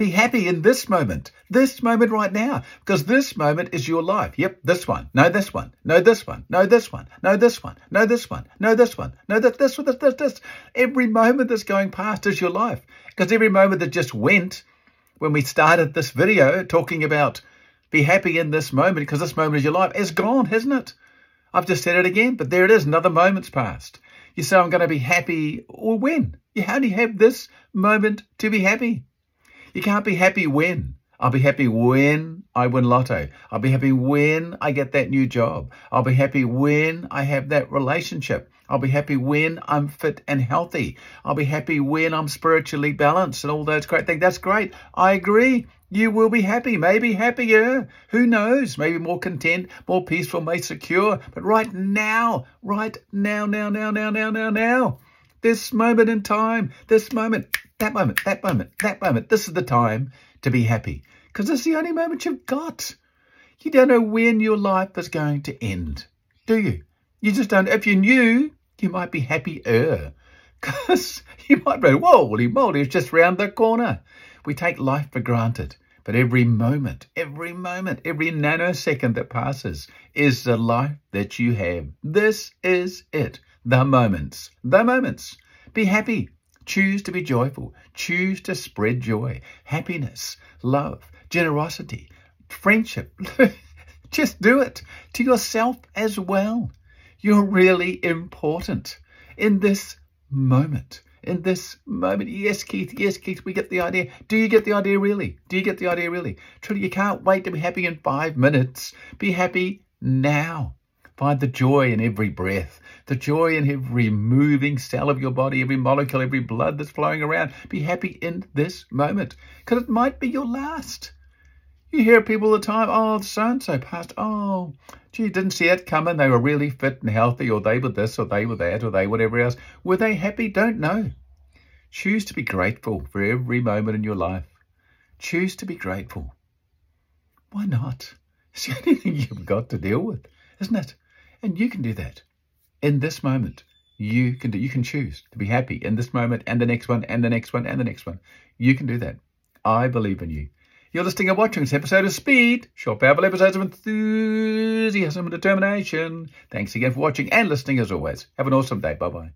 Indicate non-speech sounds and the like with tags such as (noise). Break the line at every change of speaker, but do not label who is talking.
Be happy in this moment, this moment right now, because this moment is your life. Yep, this one. No, this one. No, this one. No, this one. No, this one. No, this one. No, this one. No, that this, this, this, this. Every moment that's going past is your life, because every moment that just went when we started this video talking about be happy in this moment, because this moment is your life, is gone, hasn't it? I've just said it again, but there it is. Another moment's passed. You say, I'm going to be happy, or when? You only have this moment to be happy. You can't be happy when. I'll be happy when I win lotto. I'll be happy when I get that new job. I'll be happy when I have that relationship. I'll be happy when I'm fit and healthy. I'll be happy when I'm spiritually balanced and all those great things. That's great. I agree. You will be happy, maybe happier. Who knows? Maybe more content, more peaceful, more secure. But right now, right now, now, now, now, now, now, now, this moment in time, this moment, that moment, that moment, that moment. This is the time to be happy because is the only moment you've got. You don't know when your life is going to end, do you? You just don't. If you knew, you might be happier (laughs) because you might be, whoa, holy moly, it's just round the corner. We take life for granted. But every moment, every moment, every nanosecond that passes is the life that you have. This is it. The moments. The moments. Be happy. Choose to be joyful. Choose to spread joy, happiness, love, generosity, friendship. (laughs) Just do it to yourself as well. You're really important in this moment. In this moment. Yes, Keith. Yes, Keith. We get the idea. Do you get the idea really? Do you get the idea really? Truly, you can't wait to be happy in five minutes. Be happy now. Find the joy in every breath, the joy in every moving cell of your body, every molecule, every blood that's flowing around. Be happy in this moment because it might be your last. You hear people all the time, oh, so and so passed. Oh, gee, didn't see it coming. They were really fit and healthy, or they were this, or they were that, or they whatever else. Were they happy? Don't know. Choose to be grateful for every moment in your life. Choose to be grateful. Why not? It's the only thing you've got to deal with, isn't it? And you can do that in this moment. You can do, you can choose to be happy in this moment and the next one and the next one and the next one. You can do that. I believe in you. You're listening and watching this episode of Speed, short powerful episodes of enthusiasm and determination. Thanks again for watching and listening as always. Have an awesome day. Bye bye.